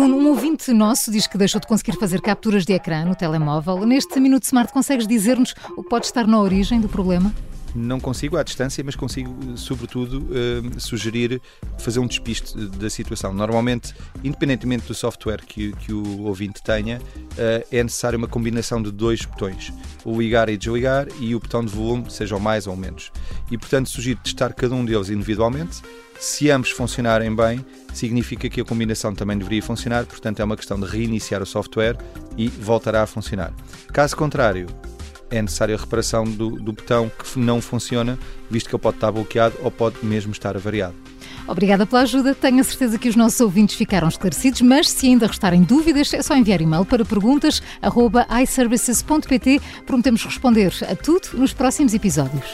ouvinte nosso diz que deixou de conseguir fazer capturas de ecrã no telemóvel. Neste Minuto Smart, consegues dizer-nos o que pode estar na origem do problema? Não consigo à distância, mas consigo, sobretudo, uh, sugerir fazer um despiste da situação. Normalmente, independentemente do software que, que o ouvinte tenha, uh, é necessária uma combinação de dois botões: o ligar e desligar e o botão de volume, seja o mais ou menos. E, portanto, sugiro testar cada um deles individualmente. Se ambos funcionarem bem, significa que a combinação também deveria funcionar, portanto, é uma questão de reiniciar o software e voltará a funcionar. Caso contrário, é necessária a reparação do, do botão que não funciona, visto que ele pode estar bloqueado ou pode mesmo estar avariado. Obrigada pela ajuda. Tenho a certeza que os nossos ouvintes ficaram esclarecidos, mas se ainda restarem dúvidas, é só enviar e-mail para perguntas.iservices.pt. Prometemos responder a tudo nos próximos episódios.